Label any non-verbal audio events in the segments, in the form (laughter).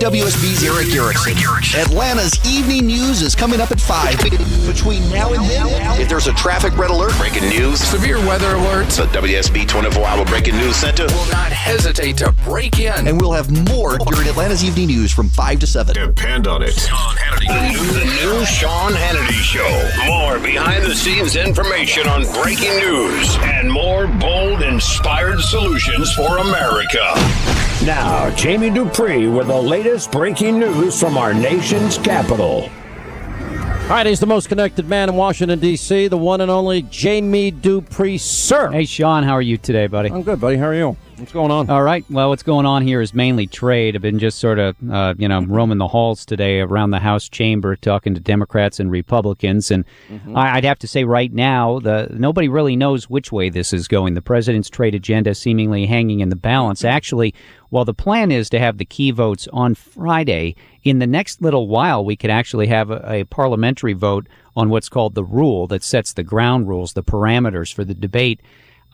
WSB's Erick Erickson. Atlanta's evening news is coming up at 5. Between now and then, if there's a traffic red alert, breaking news, severe weather alerts, the WSB 24 hour breaking news center will not hesitate to break in. And we'll have more during Atlanta's evening news from 5 to 7. Depend on it. Sean Hannity. The new Sean Hannity Show. More behind the scenes information on breaking news and more bold, inspired solutions for America. Now, Jamie Dupree with the latest breaking news from our nation's capital. All right, he's the most connected man in Washington, D.C., the one and only Jamie Dupree, sir. Hey, Sean, how are you today, buddy? I'm good, buddy. How are you? What's going on? All right. Well, what's going on here is mainly trade. I've been just sort of, uh, you know, roaming the halls today around the House chamber, talking to Democrats and Republicans, and mm-hmm. I'd have to say right now, the nobody really knows which way this is going. The president's trade agenda seemingly hanging in the balance. Actually, while the plan is to have the key votes on Friday, in the next little while, we could actually have a, a parliamentary vote on what's called the rule that sets the ground rules, the parameters for the debate.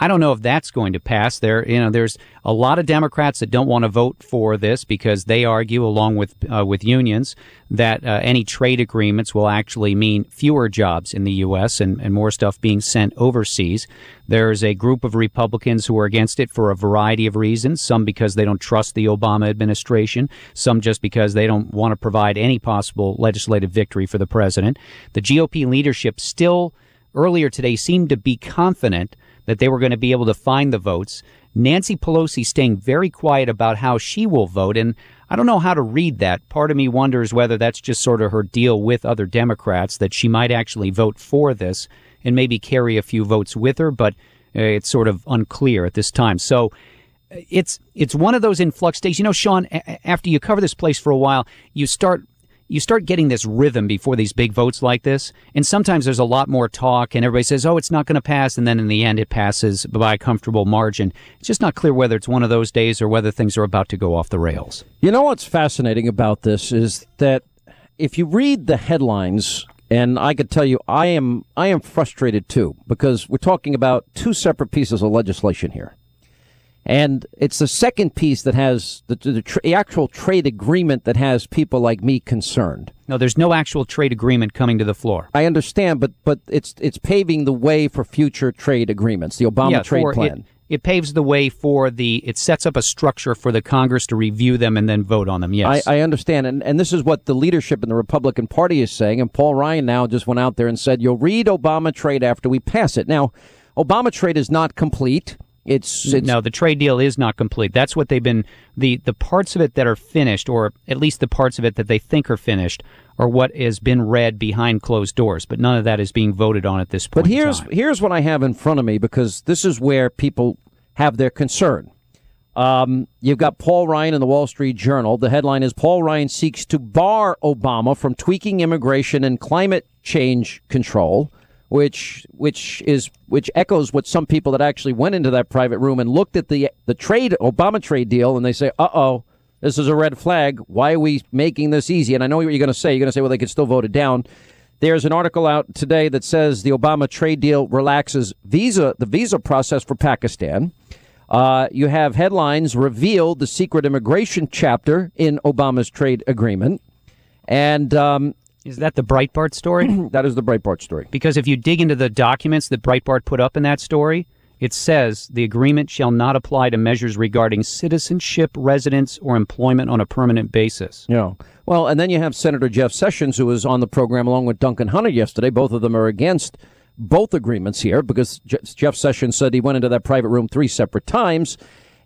I don't know if that's going to pass. There, you know, there's a lot of Democrats that don't want to vote for this because they argue, along with uh, with unions, that uh, any trade agreements will actually mean fewer jobs in the U.S. and, and more stuff being sent overseas. There's a group of Republicans who are against it for a variety of reasons. Some because they don't trust the Obama administration. Some just because they don't want to provide any possible legislative victory for the president. The GOP leadership still earlier today seemed to be confident that they were going to be able to find the votes. Nancy Pelosi staying very quiet about how she will vote. And I don't know how to read that. Part of me wonders whether that's just sort of her deal with other Democrats, that she might actually vote for this and maybe carry a few votes with her, but uh, it's sort of unclear at this time. So uh, it's it's one of those influx days. You know, Sean, after you cover this place for a while, you start you start getting this rhythm before these big votes like this. And sometimes there's a lot more talk and everybody says, oh, it's not going to pass. And then in the end, it passes by a comfortable margin. It's just not clear whether it's one of those days or whether things are about to go off the rails. You know what's fascinating about this is that if you read the headlines, and I could tell you, I am I am frustrated too because we're talking about two separate pieces of legislation here. And it's the second piece that has the, the, tra- the, actual trade agreement that has people like me concerned. No, there's no actual trade agreement coming to the floor. I understand, but but it's it's paving the way for future trade agreements. The Obama yeah, trade plan. It, it, paves the way for the. It sets up a structure for the Congress to review them and then vote on them. Yes, I, I understand, and and this is what the leadership in the Republican Party is saying. And Paul Ryan now just went out there and said, "You'll read Obama trade after we pass it." Now, Obama trade is not complete. It's, it's, no, the trade deal is not complete. That's what they've been the the parts of it that are finished, or at least the parts of it that they think are finished, are what has been read behind closed doors. But none of that is being voted on at this point. But here's here's what I have in front of me because this is where people have their concern. Um, you've got Paul Ryan in the Wall Street Journal. The headline is Paul Ryan seeks to bar Obama from tweaking immigration and climate change control which which is which echoes what some people that actually went into that private room and looked at the the trade Obama trade deal and they say, "Uh oh, this is a red flag. Why are we making this easy?" And I know what you're going to say. You're going to say, "Well, they could still vote it down." There's an article out today that says the Obama trade deal relaxes visa the visa process for Pakistan. Uh, you have headlines reveal the secret immigration chapter in Obama's trade agreement. And um, is that the Breitbart story? (clears throat) that is the Breitbart story. Because if you dig into the documents that Breitbart put up in that story, it says the agreement shall not apply to measures regarding citizenship, residence, or employment on a permanent basis. Yeah. Well, and then you have Senator Jeff Sessions, who was on the program along with Duncan Hunter yesterday. Both of them are against both agreements here because Jeff Sessions said he went into that private room three separate times.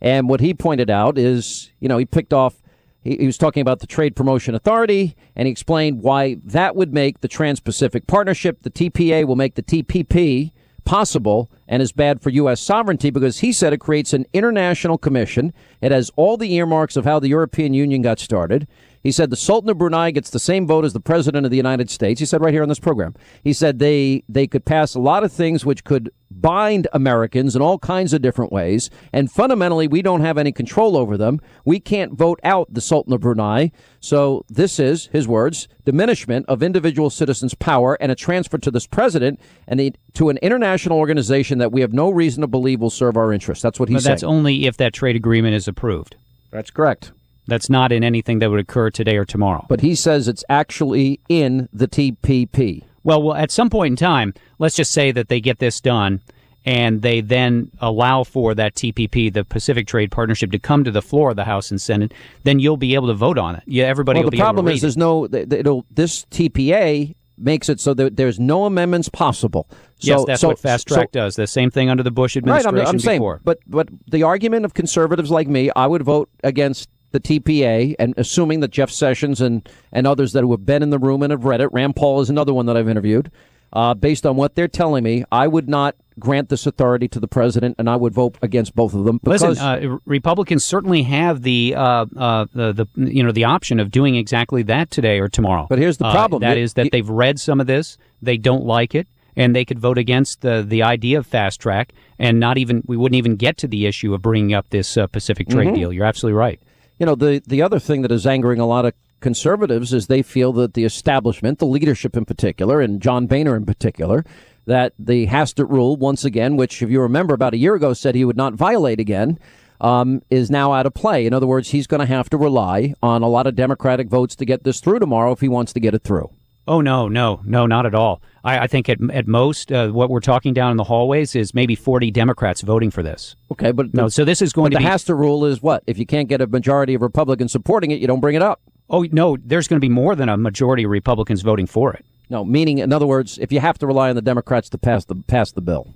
And what he pointed out is, you know, he picked off he, he was talking about the Trade Promotion Authority, and he explained why that would make the Trans Pacific Partnership, the TPA, will make the TPP possible and is bad for U.S. sovereignty because he said it creates an international commission. It has all the earmarks of how the European Union got started. He said the Sultan of Brunei gets the same vote as the President of the United States. He said right here on this program. He said they they could pass a lot of things which could bind Americans in all kinds of different ways, and fundamentally we don't have any control over them. We can't vote out the Sultan of Brunei. So this is his words: diminishment of individual citizens' power and a transfer to this president and the, to an international organization that we have no reason to believe will serve our interests. That's what he but saying. That's only if that trade agreement is approved. That's correct. That's not in anything that would occur today or tomorrow. But he says it's actually in the TPP. Well, well, at some point in time, let's just say that they get this done and they then allow for that TPP, the Pacific Trade Partnership, to come to the floor of the House and Senate, then you'll be able to vote on it. Yeah, everybody well, will the be able to problem is there's no it'll this TPA makes it so that there's no amendments possible. So, yes, that's so, what Fast so- Track does. The same thing under the Bush Right, administration I'm, I'm saying, but but the argument of conservatives like me, I would vote against the TPA, and assuming that Jeff Sessions and and others that have been in the room and have read it, Rand Paul is another one that I've interviewed. Uh, based on what they're telling me, I would not grant this authority to the president, and I would vote against both of them. Because, Listen, uh, Republicans certainly have the, uh, uh, the the you know the option of doing exactly that today or tomorrow. But here's the Uh, problem. that is that they've read some of this, they don't like it, and they could vote against the the idea of fast track, and not even we wouldn't even get to the issue of bringing up this uh, Pacific trade Mm-hmm. deal. You're absolutely right. You know, the the other thing that is angering a lot of conservatives is they feel that the establishment, the leadership in particular, and John Boehner in particular, that the Hastert rule once again, which if you remember about a year ago said he would not violate again. Um, is now out of play. In other words, he's going to have to rely on a lot of Democratic votes to get this through tomorrow if he wants to get it through. Oh no, no, no, not at all. I, I think at at most uh, what we're talking down in the hallways is maybe 40 Democrats voting for this. Okay, but No, so this is going to the be rule is what? If you can't get a majority of Republicans supporting it, you don't bring it up. Oh no, there's going to be more than a majority of Republicans voting for it. No, meaning, in other words, if you have to rely on the Democrats to pass the pass the bill.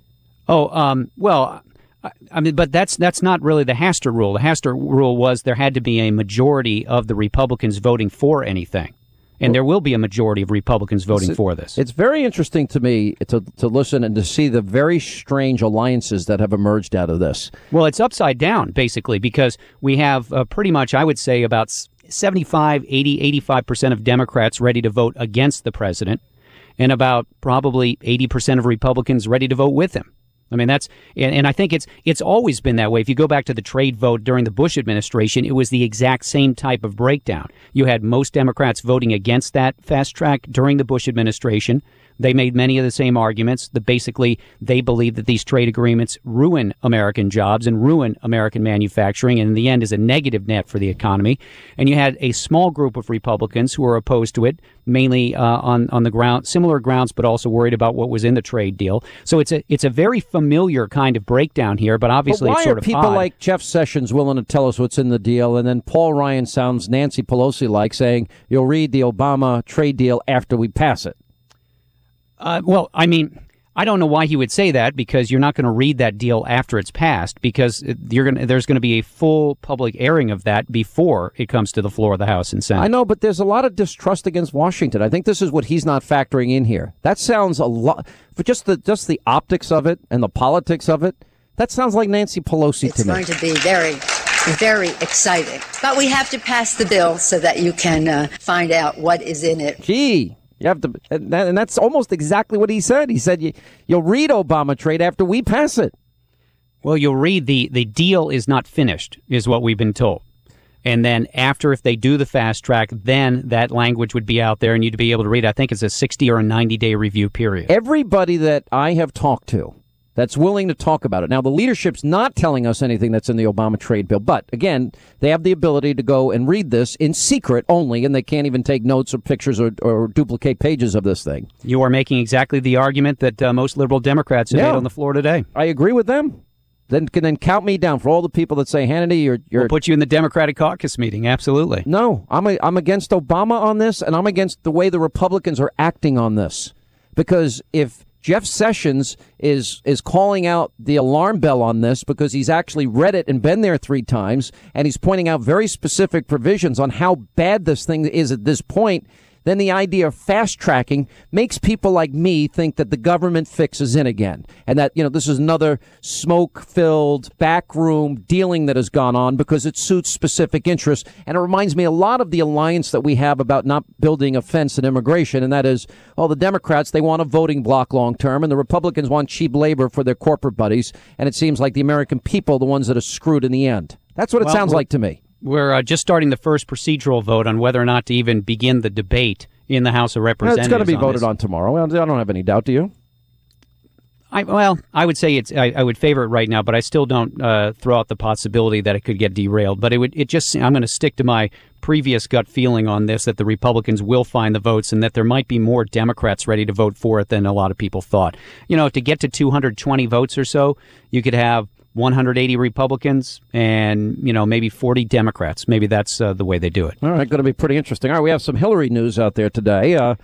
Oh, um, well, I, I mean, but that's that's not really the Hastert rule. The Hastert rule was there had to be a majority of the Republicans voting for anything, and there will be a majority of Republicans voting for this. It's very interesting to me to to listen and to see the very strange alliances that have emerged out of this. Well, it's upside down, basically, because we have uh, pretty much, I would say, about 75, 80, 85% of Democrats ready to vote against the president, and about probably 80% of Republicans ready to vote with him. I mean, that's, and, and I think it's, it's always been that way. If you go back to the trade vote during the Bush administration, it was the exact same type of breakdown. You had most Democrats voting against that fast track during the Bush administration. They made many of the same arguments that basically they believe that these trade agreements ruin American jobs and ruin American manufacturing, and in the end is a negative net for the economy. And you had a small group of Republicans who were opposed to it, mainly uh, on on the ground similar grounds, but also worried about what was in the trade deal. So it's a it's a very familiar kind of breakdown here, but But obviously why it's sort are of people odd. like Jeff Sessions willing to tell us what's in the deal, and then Paul Ryan sounds Nancy Pelosi like saying you'll read the Obama trade deal after we pass it? Uh, well, I mean, I don't know why he would say that because you're not going to read that deal after it's passed because you're going to, there's going to be a full public airing of that before it comes to the floor of the House and Senate. I know, but there's a lot of distrust against Washington. I think this is what he's not factoring in here. That sounds a lot for just the just the optics of it and the politics of it. That sounds like Nancy Pelosi It's to me. It's going to be very, very exciting. But we have to pass the bill so that you can uh, find out what is in it. Gee, you have to, and, that, and that's almost exactly what he said. He said you, you'll read Obama trade after we pass it. Well, you'll read the the deal is not finished, is what we've been told. And then after, if they do the fast track, then that language would be out there and you'd be able to read. I think it's a 60 or a 90 day review period. Everybody that I have talked to that's willing to talk about it. Now, the leadership's not telling us anything that's in the Obama trade bill, but again, they have the ability to go and read this in secret only, and they can't even take notes or pictures or, or duplicate pages of this thing. You are making exactly the argument that uh, most liberal Democrats have Yeah. made on the floor today. I agree with them. Then can then count me down for all the people that say Hannity, you're you're We'll put you in the Democratic caucus meeting. Absolutely. No, I'm a, I'm against Obama on this, and I'm against the way the Republicans are acting on this. Because if Jeff Sessions is is calling out the alarm bell on this because he's actually read it and been there three times, and he's pointing out very specific provisions on how bad this thing is at this point, then the idea of fast tracking makes people like me think that the government fix is in again. And that, you know, this is another smoke filled backroom dealing that has gone on because it suits specific interests. And it reminds me a lot of the alliance that we have about not building a fence in immigration. And that is, well, the Democrats, they want a voting block long term and the Republicans want cheap labor for their corporate buddies. And it seems like the American people the ones that are screwed in the end. That's what it Well, sounds like to me. We're uh, just starting the first procedural vote on whether or not to even begin the debate in the House of Representatives. it's going to be on voted this. on tomorrow. I don't have any doubt. Do you? I, well, I would say it's. I, I, would favor it right now, but I still don't uh, throw out the possibility that it could get derailed. But it would. It just. I'm going to stick to my previous gut feeling on this that the Republicans will find the votes and that there might be more Democrats ready to vote for it than a lot of people thought. You know, to get to 220 votes or so, you could have 180 Republicans and you know maybe 40 Democrats. Maybe that's uh, the way they do it. All right, going to be pretty interesting. All right, we have some Hillary news out there today. Uh,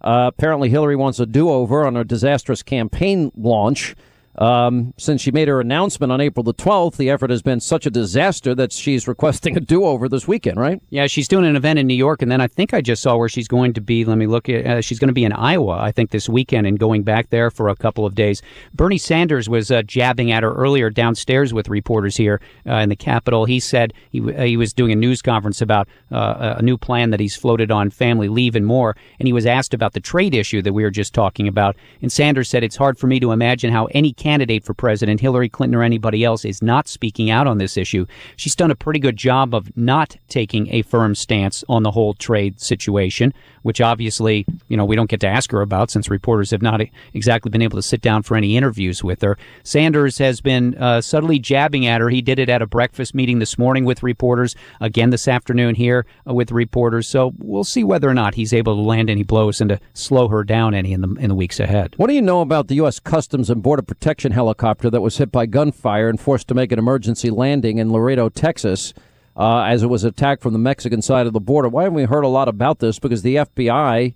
uh, apparently, Hillary wants a do over on her disastrous campaign launch. Um, since she made her announcement on April the 12th, the effort has been such a disaster that she's requesting a do over this weekend, right? Yeah, she's doing an event in New York, and then I think I just saw where she's going to be. Let me look at uh, she's going to be in Iowa, I think, this weekend and going back there for a couple of days. Bernie Sanders was uh, jabbing at her earlier downstairs with reporters here uh, in the Capitol. He said he, uh, he was doing a news conference about uh, a new plan that he's floated on family leave and more, and he was asked about the trade issue that we were just talking about. And Sanders said, It's hard for me to imagine how any for president, Hillary Clinton or anybody else, is not speaking out on this issue. She's done a pretty good job of not taking a firm stance on the whole trade situation, which obviously, you know, we don't get to ask her about since reporters have not exactly been able to sit down for any interviews with her. Sanders has been uh, subtly jabbing at her. He did it at a breakfast meeting this morning with reporters, again this afternoon here uh, with reporters. So we'll see whether or not he's able to land any blows and to slow her down any in the in the weeks ahead. What do you know about the U.S. Customs and Border Protection helicopter? helicopter that was hit by gunfire and forced to make an emergency landing in Laredo, Texas, uh, as it was attacked from the Mexican side of the border. Why haven't we heard a lot about this? Because the FBI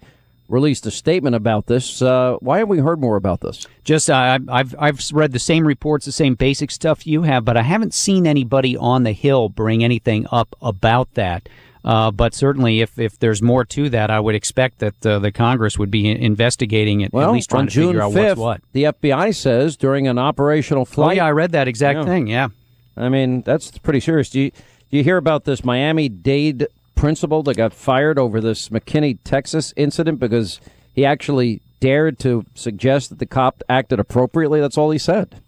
released a statement about this. Uh, why haven't we heard more about this? Just uh, I've I've read the same reports, the same basic stuff you have, but I haven't seen anybody on the Hill bring anything up about that. Uh, but certainly, if, if there's more to that, I would expect that uh, the Congress would be investigating it, well, at least trying to June figure out what's what. The FBI says during an operational flight. Oh, yeah, I read that exact yeah. thing, yeah. I mean, that's pretty serious. Do you, do you hear about this Miami Dade principal that got fired over this McKinney, Texas incident because he actually dared to suggest that the cop acted appropriately? That's all he said.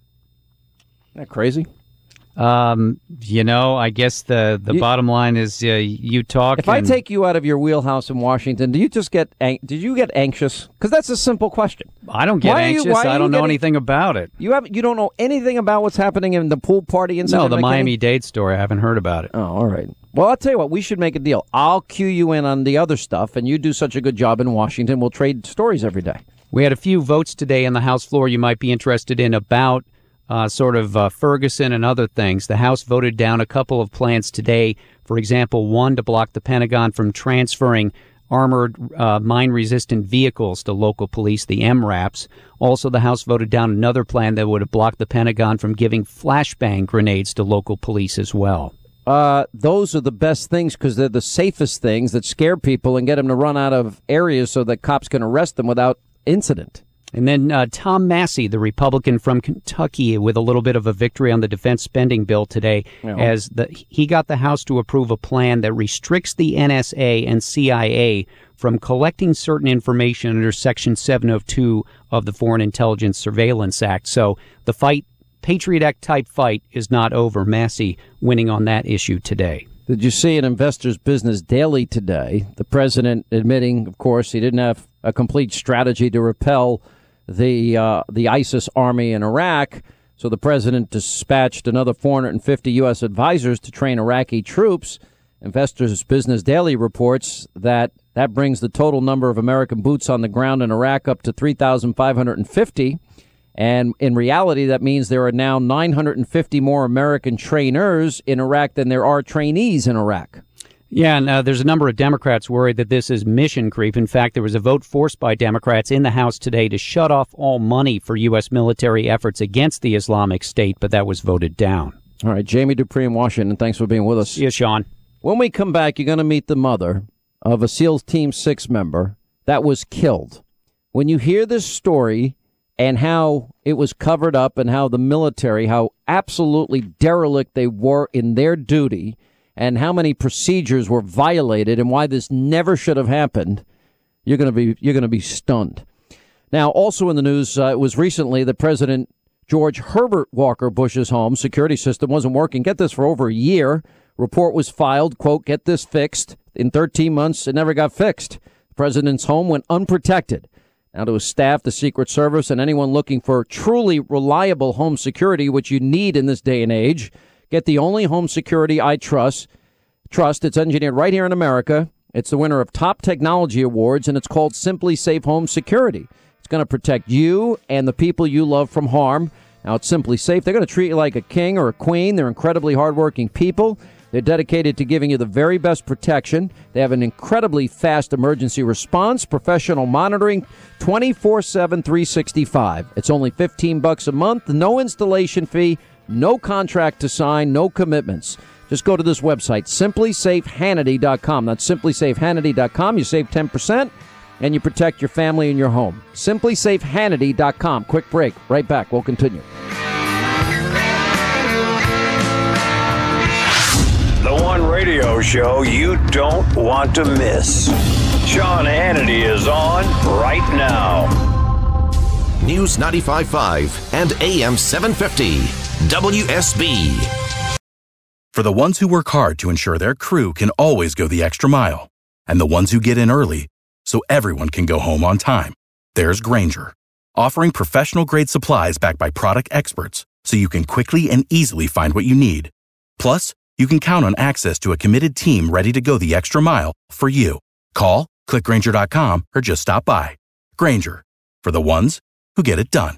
Isn't that crazy? Um, you know, I guess the the you, bottom line is uh, you talk. If I take you out of your wheelhouse in Washington, do you just get ang- did you get anxious? Because that's a simple question. I don't get why anxious. You, I don't know getting, anything about it. You have you don't know anything about what's happening in the pool party incident. No, the Miami Dade story. I haven't heard about it. Oh, all right. Well, I'll tell you what. We should make a deal. I'll cue you in on the other stuff, and you do such a good job in Washington. We'll trade stories every day. We had a few votes today on the House floor you might be interested in about uh, sort of uh, Ferguson and other things. The House voted down a couple of plans today. For example, one to block the Pentagon from transferring armored uh, mine resistant vehicles to local police, the MRAPs. Also, the House voted down another plan that would have blocked the Pentagon from giving flashbang grenades to local police as well. Uh, those are the best things because they're the safest things that scare people and get them to run out of areas so that cops can arrest them without incident. And then uh, Tom Massie, the Republican from Kentucky, with a little bit of a victory on the defense spending bill today, as the, he got the House to approve a plan that restricts the NSA and CIA from collecting certain information under Section 702 of the Foreign Intelligence Surveillance Act. So the fight, Patriot Act type fight, is not over. Massie winning on that issue today. Did you see in Investors Business Daily today the president admitting, of course, he didn't have a complete strategy to repel the uh, the ISIS army in Iraq. So the president dispatched another 450 U.S. advisors to train Iraqi troops. Investors Business Daily reports that that brings the total number of American boots on the ground in Iraq up to 3,550. And in reality, that means there are now 950 more American trainers in Iraq than there are trainees in Iraq. Yeah, and uh, there's a number of Democrats worried that this is mission creep. In fact, there was a vote forced by Democrats in the House today to shut off all money for U.S. military efforts against the Islamic State, but that was voted down. All right, Jamie Dupree in Washington, thanks for being with us. Yes, Sean. When we come back, you're going to meet the mother of a SEALs Team 6 member that was killed. When you hear this story and how it was covered up and how the military, how absolutely derelict they were in their duty – and how many procedures were violated and why this never should have happened, you're going to be you're going to be stunned. Now, also in the news, uh, it was recently that President George Herbert Walker Bush's home security system wasn't working. Get this for over a year. Report was filed. Quote: Get this fixed. In 13 months, it never got fixed. The president's home went unprotected. Now, to his staff, the Secret Service, and anyone looking for truly reliable home security, which you need in this day and age, get the only home security I trust. Trust. It's engineered right here in America. It's the winner of top technology awards, and it's called SimpliSafe Home Security. It's going to protect you and the people you love from harm. Now, it's SimpliSafe. They're going to treat you like a king or a queen. They're incredibly hardworking people. They're dedicated to giving you the very best protection. They have an incredibly fast emergency response, professional monitoring, 24/7 365. It's only 15 bucks a month, no installation fee, no contract to sign, no commitments. Just go to this website, simplysafehannity.com. That's simplysafehannity.com. You save 10% and you protect your family and your home. Simplysafehannity.com. Quick break. Right back. We'll continue. The one radio show you don't want to miss. Sean Hannity is on right now. News 95.5 and AM 750. WSB. For the ones who work hard to ensure their crew can always go the extra mile, and the ones who get in early so everyone can go home on time, there's Grainger, offering professional grade supplies backed by product experts so you can quickly and easily find what you need. Plus, you can count on access to a committed team ready to go the extra mile for you. Call, clickgrainger.com, or just stop by. Grainger, for the ones who get it done.